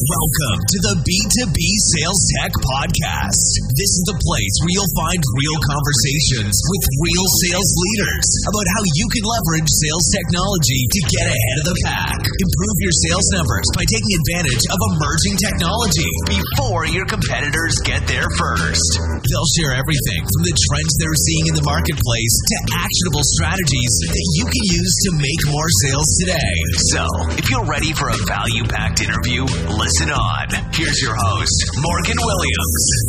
Welcome to the B2B Sales Tech Podcast. This is the place where you'll find real conversations with real sales leaders about how you can leverage sales technology to get ahead of the pack. Improve your sales numbers by taking advantage of emerging technology before your competitors get there first. They'll share everything from the trends they're seeing in the marketplace to actionable strategies that you can use to make more sales today. So, if you're ready for a value packed interview, listen Listen on. Here's your host, Morgan Williams.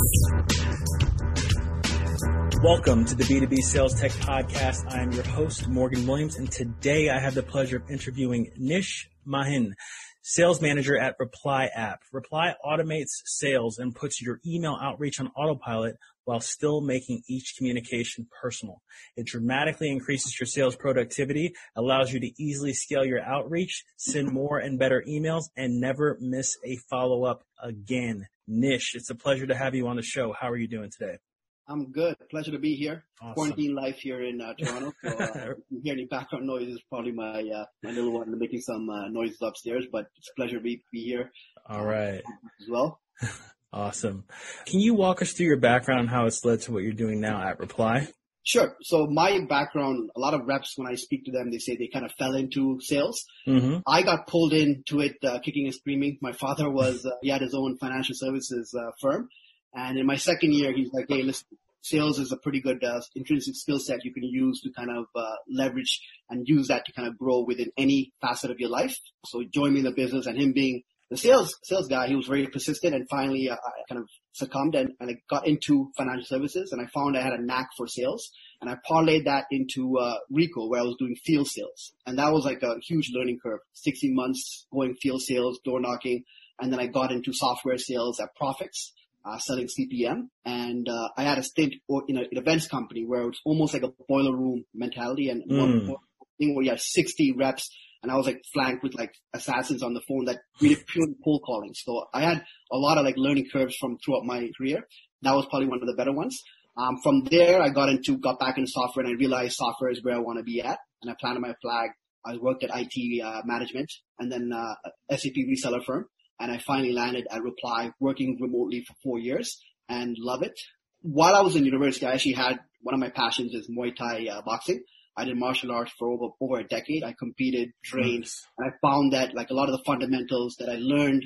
Welcome to the B2B Sales Tech Podcast. I am your host, Morgan Williams, and today I have the pleasure of interviewing Nish Mahin, sales manager at Reply App. Reply automates sales and puts your email outreach on autopilot while still making each communication personal. It dramatically increases your sales productivity, allows you to easily scale your outreach, send more and better emails, and never miss a follow up again. Nish, it's a pleasure to have you on the show. How are you doing today? I'm good. Pleasure to be here. Awesome. Quarantine life here in uh, Toronto. So, uh, if you hear any background noise, is probably my uh, my little one making some uh, noises upstairs. But it's a pleasure to be, be here. All right. As well. Awesome. Can you walk us through your background and how it's led to what you're doing now at Reply? Sure. So my background, a lot of reps, when I speak to them, they say they kind of fell into sales. Mm-hmm. I got pulled into it, uh, kicking and screaming. My father was, uh, he had his own financial services uh, firm. And in my second year, he's like, hey, listen, sales is a pretty good uh, intrinsic skill set you can use to kind of uh, leverage and use that to kind of grow within any facet of your life. So he joined me in the business and him being the sales sales guy, he was very persistent, and finally uh, I kind of succumbed and, and I got into financial services, and I found I had a knack for sales, and I parlayed that into uh, Ricoh, where I was doing field sales, and that was like a huge learning curve. 16 months going field sales, door knocking, and then I got into software sales at Prophix. Uh, selling CPM, and uh, I had a stint in an events company where it was almost like a boiler room mentality, and mm. one thing where you had 60 reps and I was like flanked with like assassins on the phone that really purely cold calling. So I had a lot of like learning curves from throughout my career. That was probably one of the better ones. Um, from there, I got into, got back into software and I realized software is where I want to be at. And I planted my flag. I worked at IT uh, management and then uh, SAP reseller firm. And I finally landed at Reply working remotely for four years and love it. While I was in university, I actually had one of my passions is Muay Thai uh, boxing. I did martial arts for over, over a decade. I competed, trained, and I found that like a lot of the fundamentals that I learned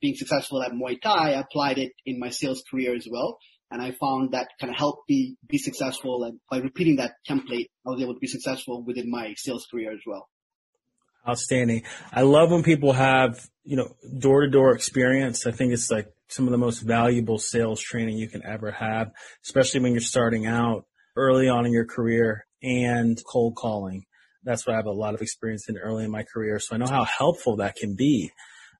being successful at Muay Thai, I applied it in my sales career as well. And I found that kind of helped me be successful. And by repeating that template, I was able to be successful within my sales career as well. Outstanding. I love when people have, you know, door to door experience. I think it's like some of the most valuable sales training you can ever have, especially when you're starting out early on in your career and cold calling. That's what I have a lot of experience in early in my career. So I know how helpful that can be.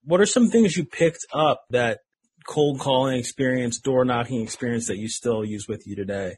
What are some things you picked up that cold calling experience, door knocking experience that you still use with you today?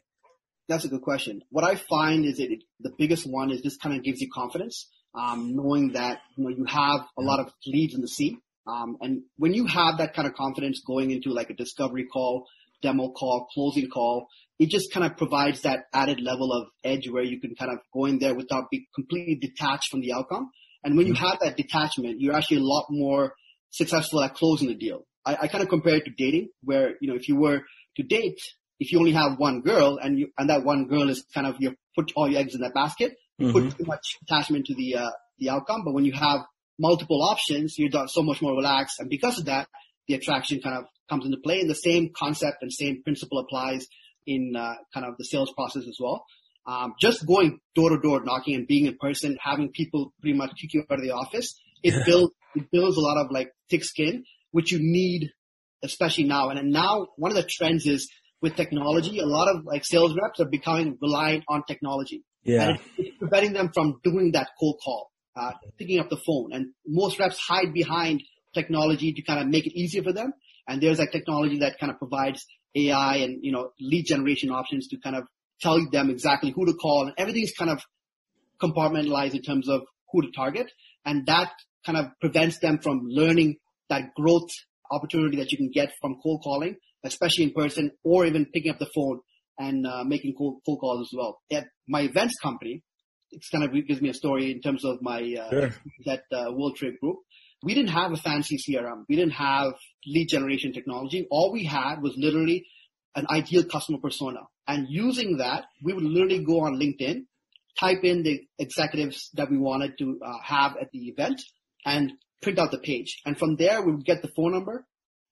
That's a good question. What I find is that the biggest one is this kind of gives you confidence, um, knowing that you know you have a lot of leads in the sea, um, and when you have that kind of confidence going into like a discovery call, demo call, closing call, it just kind of provides that added level of edge where you can kind of go in there without being completely detached from the outcome. And when you mm-hmm. have that detachment, you're actually a lot more successful at closing the deal. I, I kind of compare it to dating where, you know, if you were to date, if you only have one girl and you, and that one girl is kind of you put all your eggs in that basket, mm-hmm. put too much attachment to the, uh, the outcome. But when you have multiple options, you're so much more relaxed. And because of that, the attraction kind of comes into play. And the same concept and same principle applies in uh, kind of the sales process as well. Um, just going door to door, knocking and being in person, having people pretty much kick you out of the office, it builds it builds a lot of like thick skin, which you need, especially now. And now one of the trends is with technology, a lot of like sales reps are becoming reliant on technology. Yeah. And it's preventing them from doing that cold call, uh, picking up the phone. And most reps hide behind technology to kind of make it easier for them. And there's like technology that kind of provides AI and, you know, lead generation options to kind of tell them exactly who to call and everything's kind of compartmentalized in terms of who to target. And that kind of prevents them from learning that growth opportunity that you can get from cold calling, especially in person or even picking up the phone and uh, making cold, cold calls as well. At my events company, it's kind of gives me a story in terms of my uh, Sure. that uh, World Trade Group. We didn't have a fancy CRM. We didn't have lead generation technology. All we had was literally an ideal customer persona. And using that, we would literally go on LinkedIn, type in the executives that we wanted to uh, have at the event, and print out the page. And from there, we would get the phone number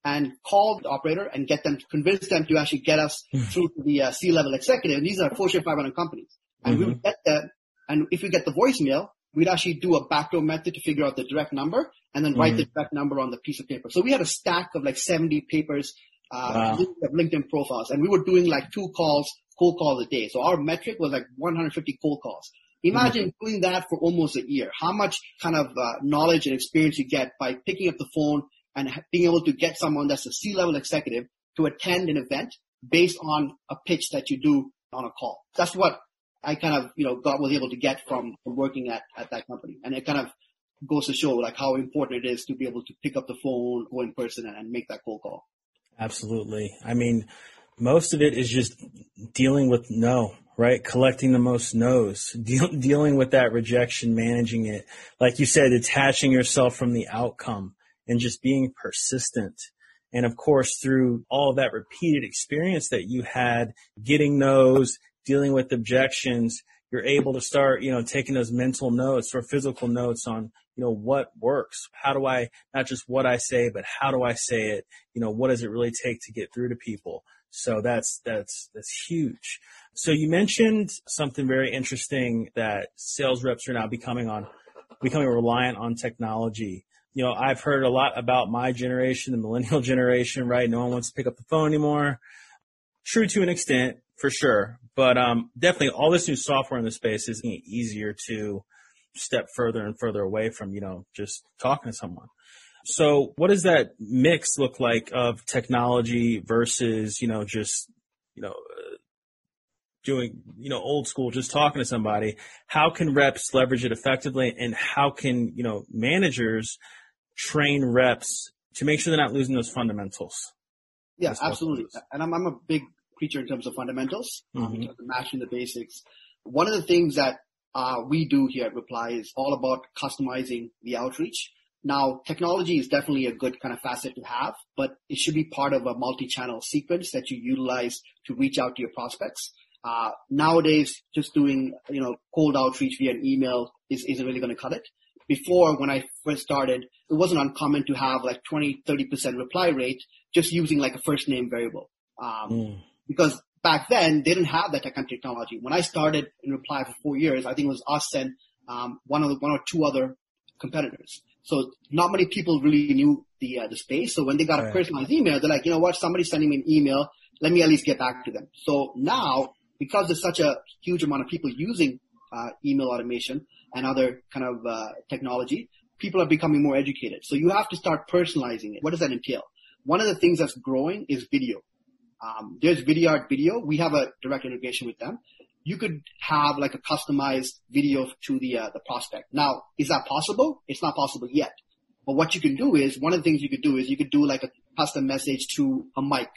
and call the operator and get them to convince them to actually get us through to the uh, C-level executive. And these are Fortune 500 companies. And we would get them. And if we get the voicemail, we'd actually do a backdoor method to figure out the direct number and then write the direct number on the piece of paper. So we had a stack of like 70 papers, uh, Wow. of LinkedIn profiles and we were doing like two calls, cold calls a day. So our metric was like 150 cold calls. Imagine doing that for almost a year. How much kind of uh, knowledge and experience you get by picking up the phone and being able to get someone that's a C-level executive to attend an event based on a pitch that you do on a call. That's what I kind of, you know, got was able to get from, from working at, at that company. And it kind of goes to show like how important it is to be able to pick up the phone, go in person and, make that cold call. Absolutely. I mean, most of it is just dealing with no, right? Collecting the most no's, deal, dealing with that rejection, managing it. Like you said, detaching yourself from the outcome and just being persistent. And of course, through all that repeated experience that you had, getting those, dealing with objections, you're able to start, you know, taking those mental notes or physical notes on, you know, what works. How do I, not just what I say, but how do I say it? You know, what does it really take to get through to people? So that's, that's, that's huge. So you mentioned something very interesting that sales reps are now becoming on, becoming reliant on technology. You know, I've heard a lot about my generation, the millennial generation, right? No one wants to pick up the phone anymore. True to an extent, for sure. But um, definitely all this new software in the space is easier to step further and further away from, you know, just talking to someone. So what does that mix look like of technology versus, you know, just, you know, uh, doing, you know, old school, just talking to somebody? How can reps leverage it effectively and how can, you know, managers train reps to make sure they're not losing those fundamentals? Yeah, what absolutely. is. And I'm, I'm a big preacher in terms of fundamentals, um, terms of matching the basics. One of the things that uh, we do here at Reply is all about customizing the outreach. Now, technology is definitely a good kind of facet to have, but it should be part of a multi-channel sequence that you utilize to reach out to your prospects. Uh, nowadays, just doing, you know, cold outreach via an email is, isn't really going to cut it. Before, when I first started, it wasn't uncommon to have like 20, 30% reply rate just using like a first name variable. Um, Mm. because back then they didn't have that kind of technology. When I started in reply for four years, I think it was us and um, one of the, one or two other competitors. So not many people really knew the uh, the space. So when they got a personalized email, they're like, you know what, somebody's sending me an email. Let me at least get back to them. So now, because there's such a huge amount of people using uh, email automation and other kind of uh, technology, people are becoming more educated. So you have to start personalizing it. What does that entail? One of the things that's growing is video. Um, there's Vidyard Video. We have a direct integration with them. You could have like a customized video to the uh, the prospect. Now, is that possible? It's not possible yet. But what you can do is one of the things you could do is you could do like a custom message to a Mike,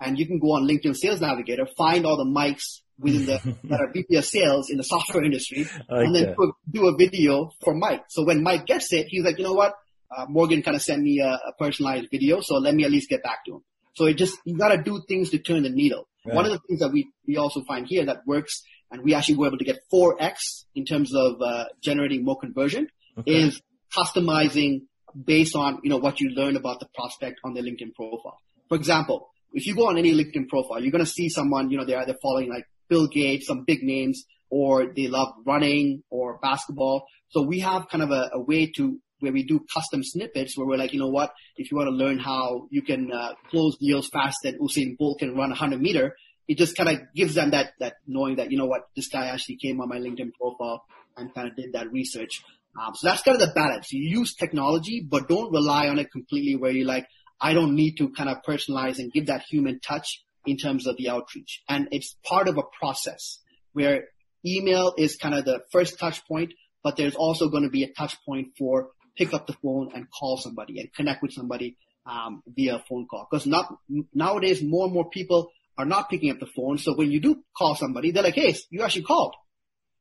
and you can go on LinkedIn Sales Navigator, find all the Mikes within the that are VP of sales in the software industry, like and then do a, do a video for Mike. So when Mike gets it, he's like, you know what? Uh, Morgan kind of sent me a, a personalized video, so let me at least get back to him. So it just you got to do things to turn the needle. Right. One of the things that we we also find here that works, and we actually were able to get 4x in terms of uh, generating more conversion, Okay. is customizing based on you know what you learn about the prospect on their LinkedIn profile. For example, if you go on any LinkedIn profile, you're going to see someone you know they're either following like Bill Gates, some big names, or they love running or basketball. So we have kind of a, a way to where we do custom snippets where we're like, you know what, if you want to learn how you can uh, close deals fast than Usain Bolt can run a 100 meter, it just kind of gives them that, that knowing that, you know what, this guy actually came on my LinkedIn profile and kind of did that research. Um, so that's kind of the balance. You use technology, but don't rely on it completely where you're like, I don't need to kind of personalize and give that human touch in terms of the outreach. And it's part of a process where email is kind of the first touch point, but there's also going to be a touch point for pick up the phone and call somebody and connect with somebody um, via phone call. Because not nowadays more and more people are not picking up the phone. So when you do call somebody, they're like, "Hey, you actually called."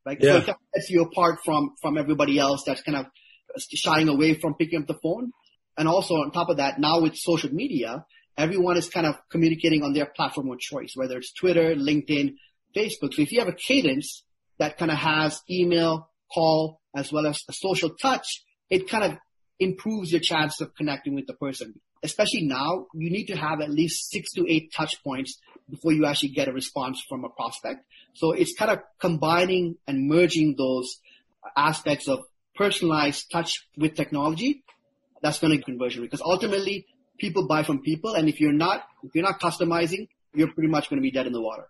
Like yeah. so it sets you apart from from everybody else that's kind of shying away from picking up the phone. And also on top of that, now with social media, everyone is kind of communicating on their platform of choice, whether it's Twitter, LinkedIn, Facebook. So if you have a cadence that kind of has email, call, as well as a social touch, it kind of improves your chance of connecting with the person. Especially now, you need to have at least six to eight touch points before you actually get a response from a prospect. So it's kind of combining and merging those aspects of personalized touch with technology. That's going to conversion because ultimately people buy from people. And if you're not, if you're not customizing, you're pretty much going to be dead in the water.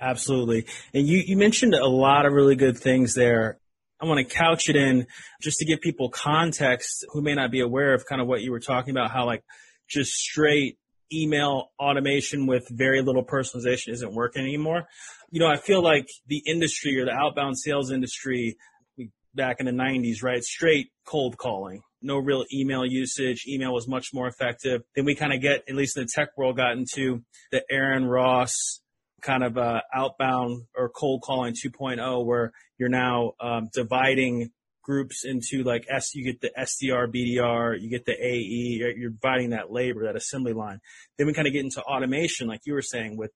Absolutely. And you, you mentioned a lot of really good things there. I want to couch it in just to give people context who may not be aware of kind of what you were talking about, how like just straight email automation with very little personalization isn't working anymore. You know, I feel like the industry or the outbound sales industry back in the 90s, right? Straight cold calling. No real email usage. Email was much more effective. Then we kind of get, at least in the tech world, got into the Aaron Ross kind of uh, outbound or cold calling 2.0 where you're now um, dividing groups into like S, you get the SDR, BDR, you get the AE, you're, you're dividing that labor, that assembly line. Then we kind of get into automation, like you were saying, with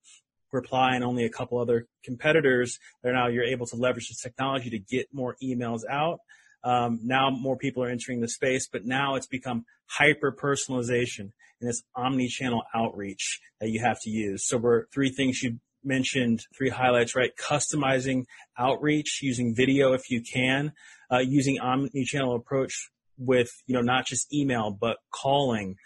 reply and only a couple other competitors. They're now you're able to leverage this technology to get more emails out. Um, now more people are entering the space, but now it's become hyper personalization and this omni-channel outreach that you have to use. So we're three things you mentioned, three highlights, right? Customizing outreach using video if you can, uh, using omni-channel approach with, you know, not just email, but calling,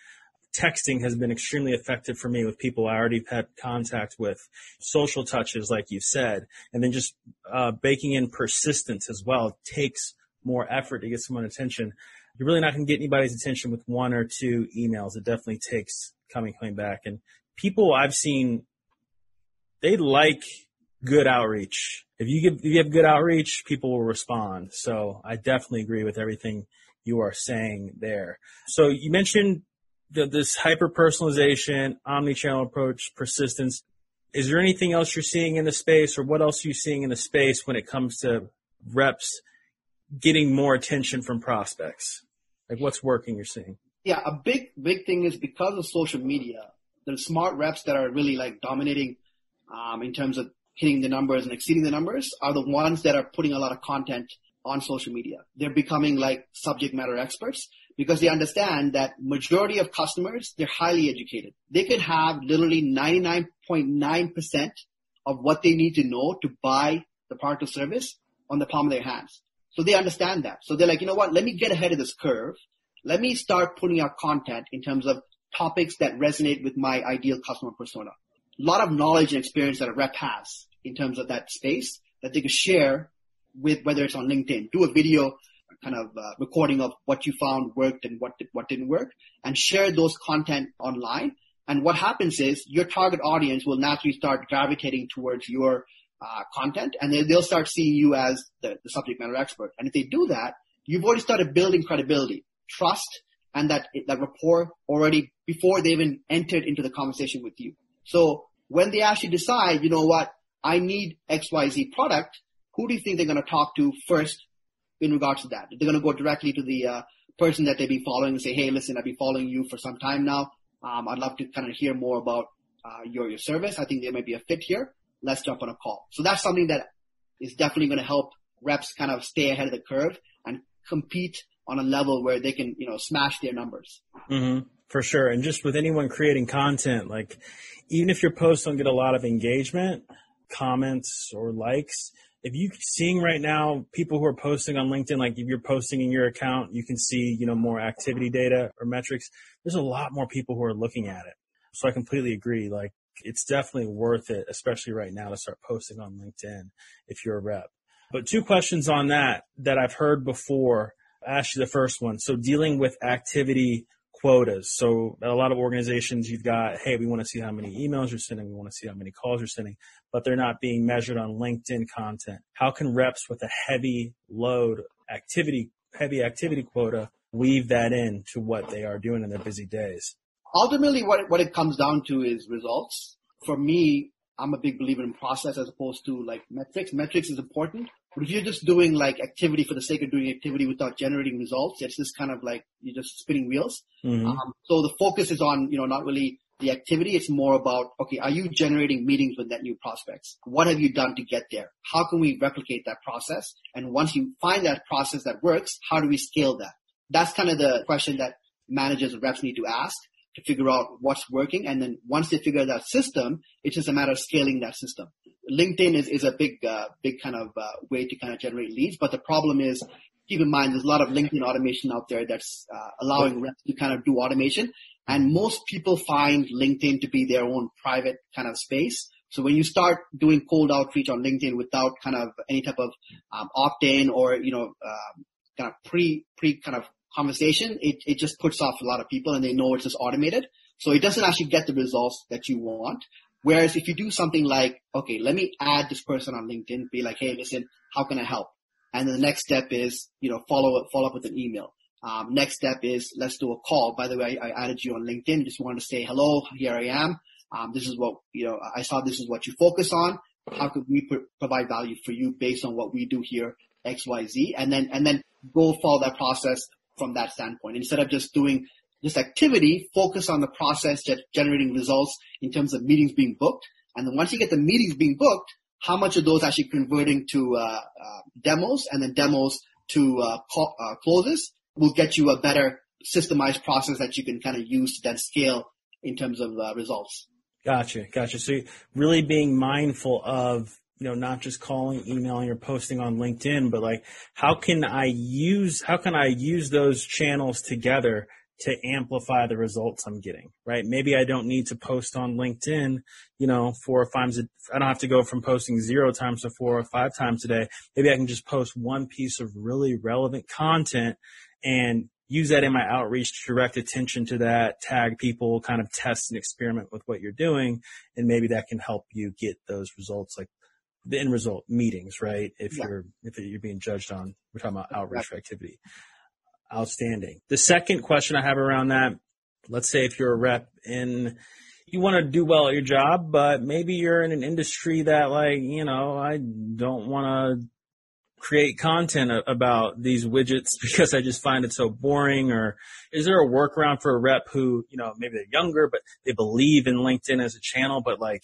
texting has been extremely effective for me with people I already had contact with, social touches, like you said, and then just uh, baking in persistence as well takes more effort to get someone attention. You're really not going to get anybody's attention with one or two emails. It definitely takes coming coming back. And people I've seen, they like good outreach. If you give if you have good outreach, people will respond. So I definitely agree with everything you are saying there. So you mentioned the, this hyper personalization, omni-channel approach, persistence. Is there anything else you're seeing in the space, or what else are you seeing in the space when it comes to reps getting more attention from prospects? Like what's working? You're seeing? Yeah, a big big thing is because of social media. The smart reps that are really like dominating um, in terms of hitting the numbers and exceeding the numbers are the ones that are putting a lot of content on social media. They're becoming like subject matter experts because they understand that majority of customers, they're highly educated. They could have literally 99.9% of what they need to know to buy the product or service on the palm of their hands. So they understand that. So they're like, you know what? Let me get ahead of this curve. Let me start putting out content in terms of topics that resonate with my ideal customer persona. A lot of knowledge and experience that a rep has in terms of that space that they could share with whether it's on LinkedIn, do a video kind of uh, recording of what you found worked and what did, what didn't work and share those content online. And what happens is your target audience will naturally start gravitating towards your uh, content and they, they'll start seeing you as the, the subject matter expert. And if they do that, you've already started building credibility, trust, and that, that rapport already before they even entered into the conversation with you. So when they actually decide, you know what, I need XYZ product, who do you think they're going to talk to first in regards to that. They're going to go directly to the uh, person that they be following and say, hey, listen, I've been following you for some time now. Um, I'd love to kind of hear more about uh, your your service. I think there may be a fit here. Let's jump on a call. So that's something that is definitely going to help reps kind of stay ahead of the curve and compete on a level where they can, you know, smash their numbers. Mm-hmm, for sure. And just with anyone creating content, like even if your posts don't get a lot of engagement, comments or likes, if you're seeing right now people who are posting on LinkedIn, like if you're posting in your account, you can see, you know, more activity data or metrics. There's a lot more people who are looking at it. So I completely agree. Like it's definitely worth it, especially right now to start posting on LinkedIn if you're a rep. But two questions on that that I've heard before. Ask you the first one. So dealing with activity quotas. So a lot of organizations, you've got, hey, we want to see how many emails you're sending, we want to see how many calls you're sending, but they're not being measured on LinkedIn content. How can reps with a heavy load activity, heavy activity quota weave that in to what they are doing in their busy days? Ultimately, what it, what it comes down to is results. For me, I'm a big believer in process as opposed to like metrics. Metrics is important, but if you're just doing like activity for the sake of doing activity without generating results, it's just kind of like you're just spinning wheels. Mm-hmm. Um, so the focus is on, you know, not really the activity. It's more about, okay, are you generating meetings with net new prospects? What have you done to get there? How can we replicate that process? And once you find that process that works, how do we scale that? That's kind of the question that managers and reps need to ask to figure out what's working. And then once they figure that system, it's just a matter of scaling that system. LinkedIn is, is a big, uh, big kind of uh, way to kind of generate leads. But the problem is, keep in mind, there's a lot of LinkedIn automation out there that's uh, allowing reps to kind of do automation. And most people find LinkedIn to be their own private kind of space. So when you start doing cold outreach on LinkedIn without kind of any type of um, opt-in or you know um, kind of pre pre kind of conversation, it, it just puts off a lot of people and they know it's just automated. So it doesn't actually get the results that you want. Whereas if you do something like, okay, let me add this person on LinkedIn, be like, hey, listen, how can I help? And then the next step is, you know, follow up, follow up with an email. Um, next step is let's do a call. By the way, I, I added you on LinkedIn. Just wanted to say hello. Here I am. Um, this is what, you know, I saw this is what you focus on. How could we pr- provide value for you based on what we do here, X, Y, Z? And then, and then go follow that process from that standpoint. Instead of just doing this activity, focus on the process that generating results in terms of meetings being booked. And then once you get the meetings being booked, how much of those actually converting to uh, uh, demos and then demos to uh, call, uh, closes will get you a better systemized process that you can kind of use to then scale in terms of uh, results. Gotcha, gotcha. So really being mindful of you know, not just calling, emailing, or posting on LinkedIn, but like, how can I use, how can I use those channels together to amplify the results I'm getting, right? Maybe I don't need to post on LinkedIn, you know, four or five, times. I don't have to go from posting zero times to four or five times a day. Maybe I can just post one piece of really relevant content and use that in my outreach to direct attention to that, tag people, kind of test and experiment with what you're doing. And maybe that can help you get those results like the end result meetings, right? If yeah. you're if you're being judged on, we're talking about outreach yeah. activity. Outstanding. The second question I have around that, let's say if you're a rep and you want to do well at your job, but maybe you're in an industry that like, you know, I don't want to create content about these widgets because I just find it so boring or is there a workaround for a rep who, you know, maybe they're younger, but they believe in LinkedIn as a channel, but like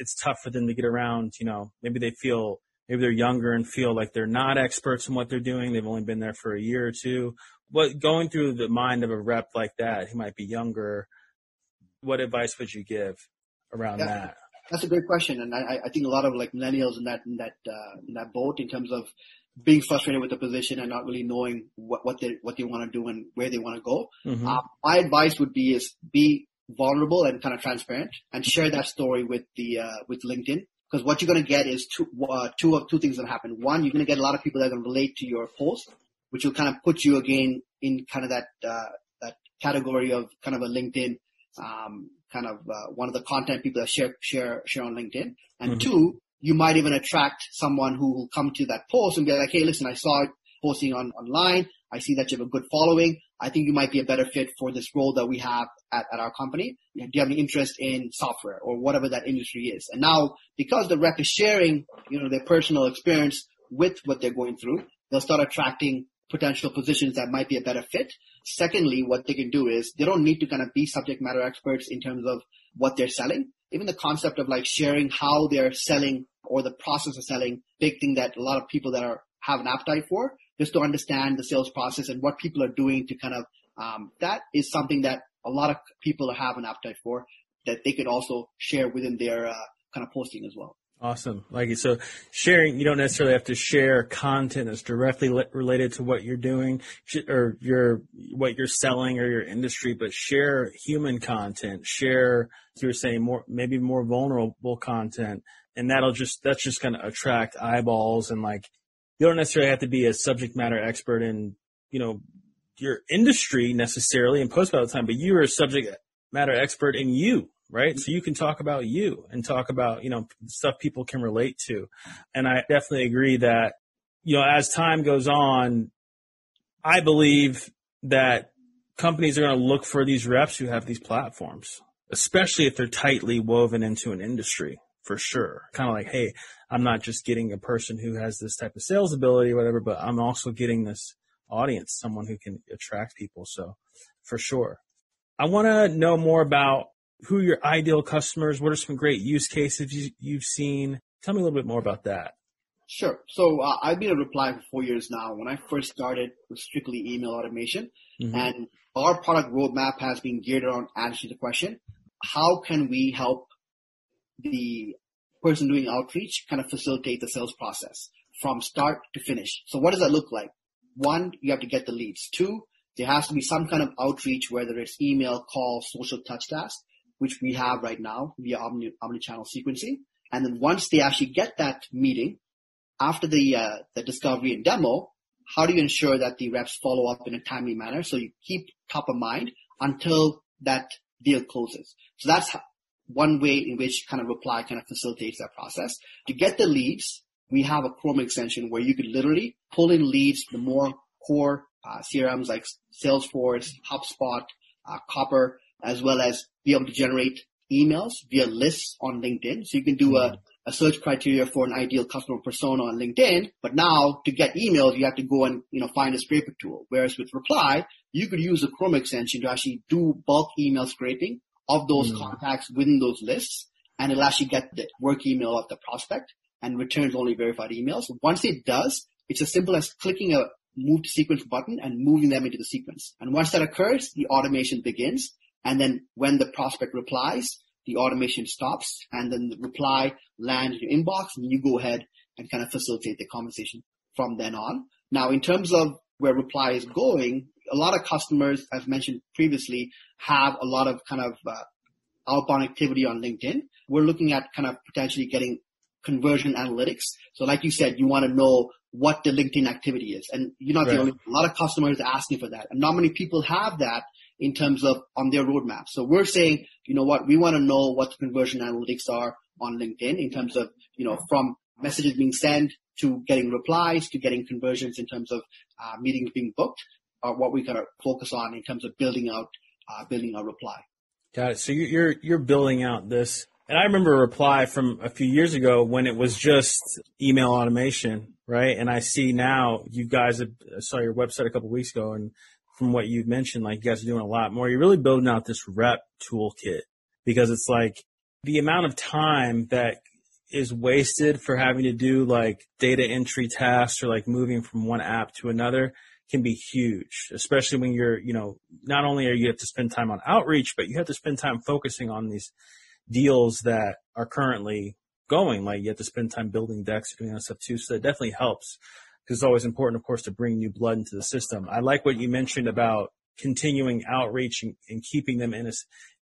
it's tough for them to get around. You know, maybe they feel maybe they're younger and feel like they're not experts in what they're doing. They've only been there for a year or two. What going through the mind of a rep like that who might be younger, what advice would you give around yeah, that? That's a great question, and I, I think a lot of like millennials in that in that uh, in that boat in terms of being frustrated with the position and not really knowing what, what they what they want to do and where they want to go. Mm-hmm. Uh, my advice would be is be vulnerable and kind of transparent and share that story with the uh, with LinkedIn. Because what you're going to get is two uh, two of two things that happen. One, you're going to get a lot of people that are going to relate to your post, which will kind of put you again in kind of that uh, that category of kind of a LinkedIn um, kind of uh, one of the content people that share share share on LinkedIn. And mm-hmm. two, you might even attract someone who will come to that post and be like, "Hey, listen, I saw it posting on online. I see that you have a good following. I think you might be a better fit for this role that we have at, at our company. Do you have any interest in software or whatever that industry is? And now, because the rep is sharing, you know, their personal experience with what they're going through, they'll start attracting potential positions that might be a better fit. Secondly, what they can do is they don't need to kind of be subject matter experts in terms of what they're selling. Even the concept of like sharing how they're selling or the process of selling, big thing that a lot of people that are have an appetite for just to understand the sales process and what people are doing to kind of um, that is something that a lot of people have an appetite for that they could also share within their uh, kind of posting as well. Awesome. Like so sharing, you don't necessarily have to share content that's directly related to what you're doing or your, what you're selling or your industry, but share human content, share, you're saying more, maybe more vulnerable content. And that'll just, that's just going to attract eyeballs and like, you don't necessarily have to be a subject matter expert in, you know, your industry necessarily in post by the time, but you are a subject matter expert in you right? So you can talk about you and talk about, you know, stuff people can relate to. And I definitely agree that, you know, as time goes on, I believe that companies are going to look for these reps who have these platforms, especially if they're tightly woven into an industry for sure. Kind of like, hey, I'm not just getting a person who has this type of sales ability or whatever, but I'm also getting this audience, someone who can attract people. So for sure. I want to know more about who your ideal customers? What are some great use cases you, have seen? Tell me a little bit more about that. Sure. So uh, I've been a Reply for four years now. When I first started, it was strictly email automation, mm-hmm. and our product roadmap has been geared around answering the question: How can we help the person doing outreach kind of facilitate the sales process from start to finish? So what does that look like? One, you have to get the leads. Two, there has to be some kind of outreach, whether it's email, call, social touch tasks which we have right now via omni, omni-channel sequencing. And then once they actually get that meeting, after the, uh, the discovery and demo, how do you ensure that the reps follow up in a timely manner so you keep top of mind until that deal closes? So that's one way in which kind of reply kind of facilitates that process. To get the leads, we have a Chrome extension where you could literally pull in leads the more core uh, CRMs like Salesforce, HubSpot, uh, Copper, as well as be able to generate emails via lists on LinkedIn. So you can do a, a search criteria for an ideal customer persona on LinkedIn. But now to get emails, you have to go and, you know, find a scraper tool. Whereas with Reply, you could use a Chrome extension to actually do bulk email scraping of those mm. contacts within those lists. And it'll actually get the work email of the prospect and returns only verified emails. Once it does, it's as simple as clicking a move to sequence button and moving them into the sequence. And once that occurs, the automation begins and then when the prospect replies, the automation stops and then the reply lands in your inbox and you go ahead and kind of facilitate the conversation from then on. Now, in terms of where reply is going, a lot of customers, as mentioned previously, have a lot of kind of uh, outbound activity on LinkedIn. We're looking at kind of potentially getting conversion analytics. So like you said, you want to know what the LinkedIn activity is. And you're not right. the only, a lot of customers are asking for that. And not many people have that in terms of on their roadmap. So we're saying, you know what, we want to know what the conversion analytics are on LinkedIn in terms of, you know, from messages being sent to getting replies to getting conversions in terms of uh, meetings being booked are what we gotta focus on in terms of building out, uh, building our reply. Got it. So you're, you're building out this and I remember a reply from a few years ago when it was just email automation, right? And I see now you guys have, I saw your website a couple weeks ago and from what you've mentioned, like you guys are doing a lot more. You're really building out this rep toolkit because it's like the amount of time that is wasted for having to do like data entry tasks or like moving from one app to another can be huge, especially when you're, you know, not only are you have to spend time on outreach, but you have to spend time focusing on these deals that are currently going. Like you have to spend time building decks, doing that stuff too. So that definitely helps because it's always important, of course, to bring new blood into the system. I like what you mentioned about continuing outreach and, and keeping them in a,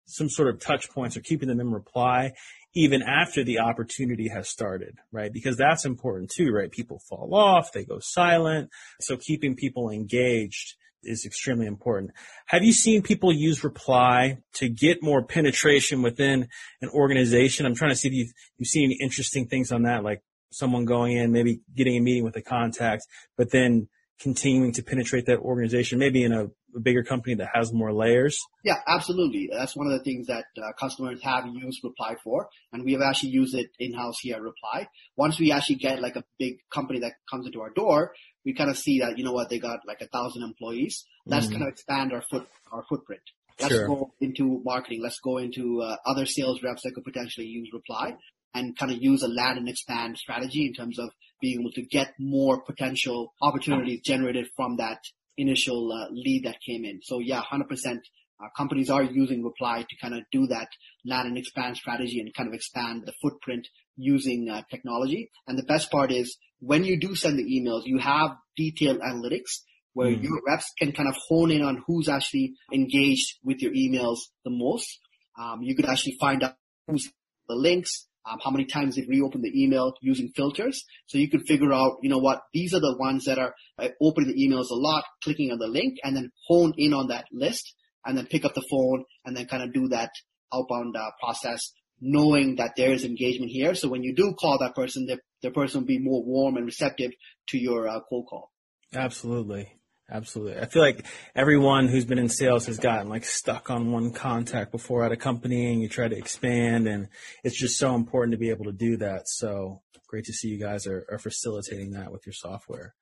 some sort of touch points or keeping them in reply even after the opportunity has started, right? Because that's important too, right? People fall off, they go silent. So keeping people engaged is extremely important. Have you seen people use reply to get more penetration within an organization? I'm trying to see if you've, you've seen any interesting things on that, like someone going in, maybe getting a meeting with a contact, but then continuing to penetrate that organization, maybe in a, a bigger company that has more layers? Yeah, absolutely. That's one of the things that uh, customers have used Reply for, and we have actually used it in-house here at Reply. Once we actually get like a big company that comes into our door, we kind of see that, you know what, they got like a thousand employees. Let's mm. kind of expand our foot, our footprint. Let's sure. go into marketing. Let's go into uh, other sales reps that could potentially use Reply and kind of use a land and expand strategy in terms of being able to get more potential opportunities generated from that initial uh, lead that came in. So yeah, 100%. Uh, companies are using Reply to kind of do that land and expand strategy and kind of expand the footprint using uh, technology. And the best part is when you do send the emails, you have detailed analytics where mm. your reps can kind of hone in on who's actually engaged with your emails the most. Um, you could actually find out who's the links, um, how many times they've reopened the email using filters. So you can figure out, you know what, these are the ones that are uh, opening the emails a lot, clicking on the link, and then hone in on that list, and then pick up the phone, and then kind of do that outbound uh, process, knowing that there is engagement here. So when you do call that person, the, the person will be more warm and receptive to your uh, cold call. Absolutely. Absolutely. I feel like everyone who's been in sales has gotten like stuck on one contact before at a company and you try to expand and it's just so important to be able to do that. So great to see you guys are, are facilitating that with your software.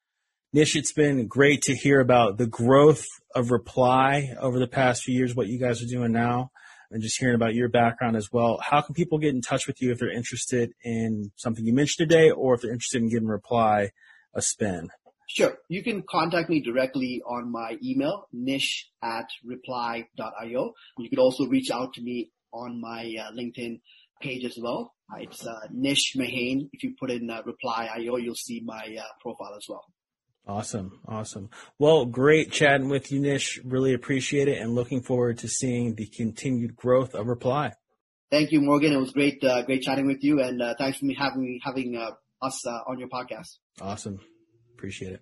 Nish, it's been great to hear about the growth of Reply over the past few years, what you guys are doing now, and just hearing about your background as well. How can people get in touch with you if they're interested in something you mentioned today or if they're interested in giving Reply a spin? Sure. You can contact me directly on my email, nish at reply.io. You could also reach out to me on my uh, LinkedIn page as well. Uh, it's uh, Nish Mahane. If you put in uh, reply.io, you'll see my uh, profile as well. Awesome. Awesome. Well, great chatting with you, Nish. Really appreciate it and looking forward to seeing the continued growth of Reply. Thank you, Morgan. It was great, uh, great chatting with you and thanks for me having, having us on your podcast. Awesome. Appreciate it.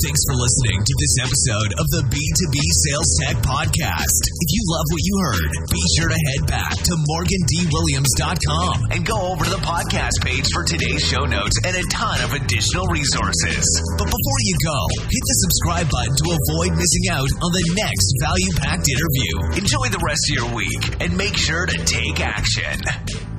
Thanks for listening to this episode of the B2B Sales Tech Podcast. If you love what you heard, be sure to head back to morgandwilliams.com and go over to the podcast page for today's show notes and a ton of additional resources. But before you go, hit the subscribe button to avoid missing out on the next value packed interview. Enjoy the rest of your week and make sure to take action.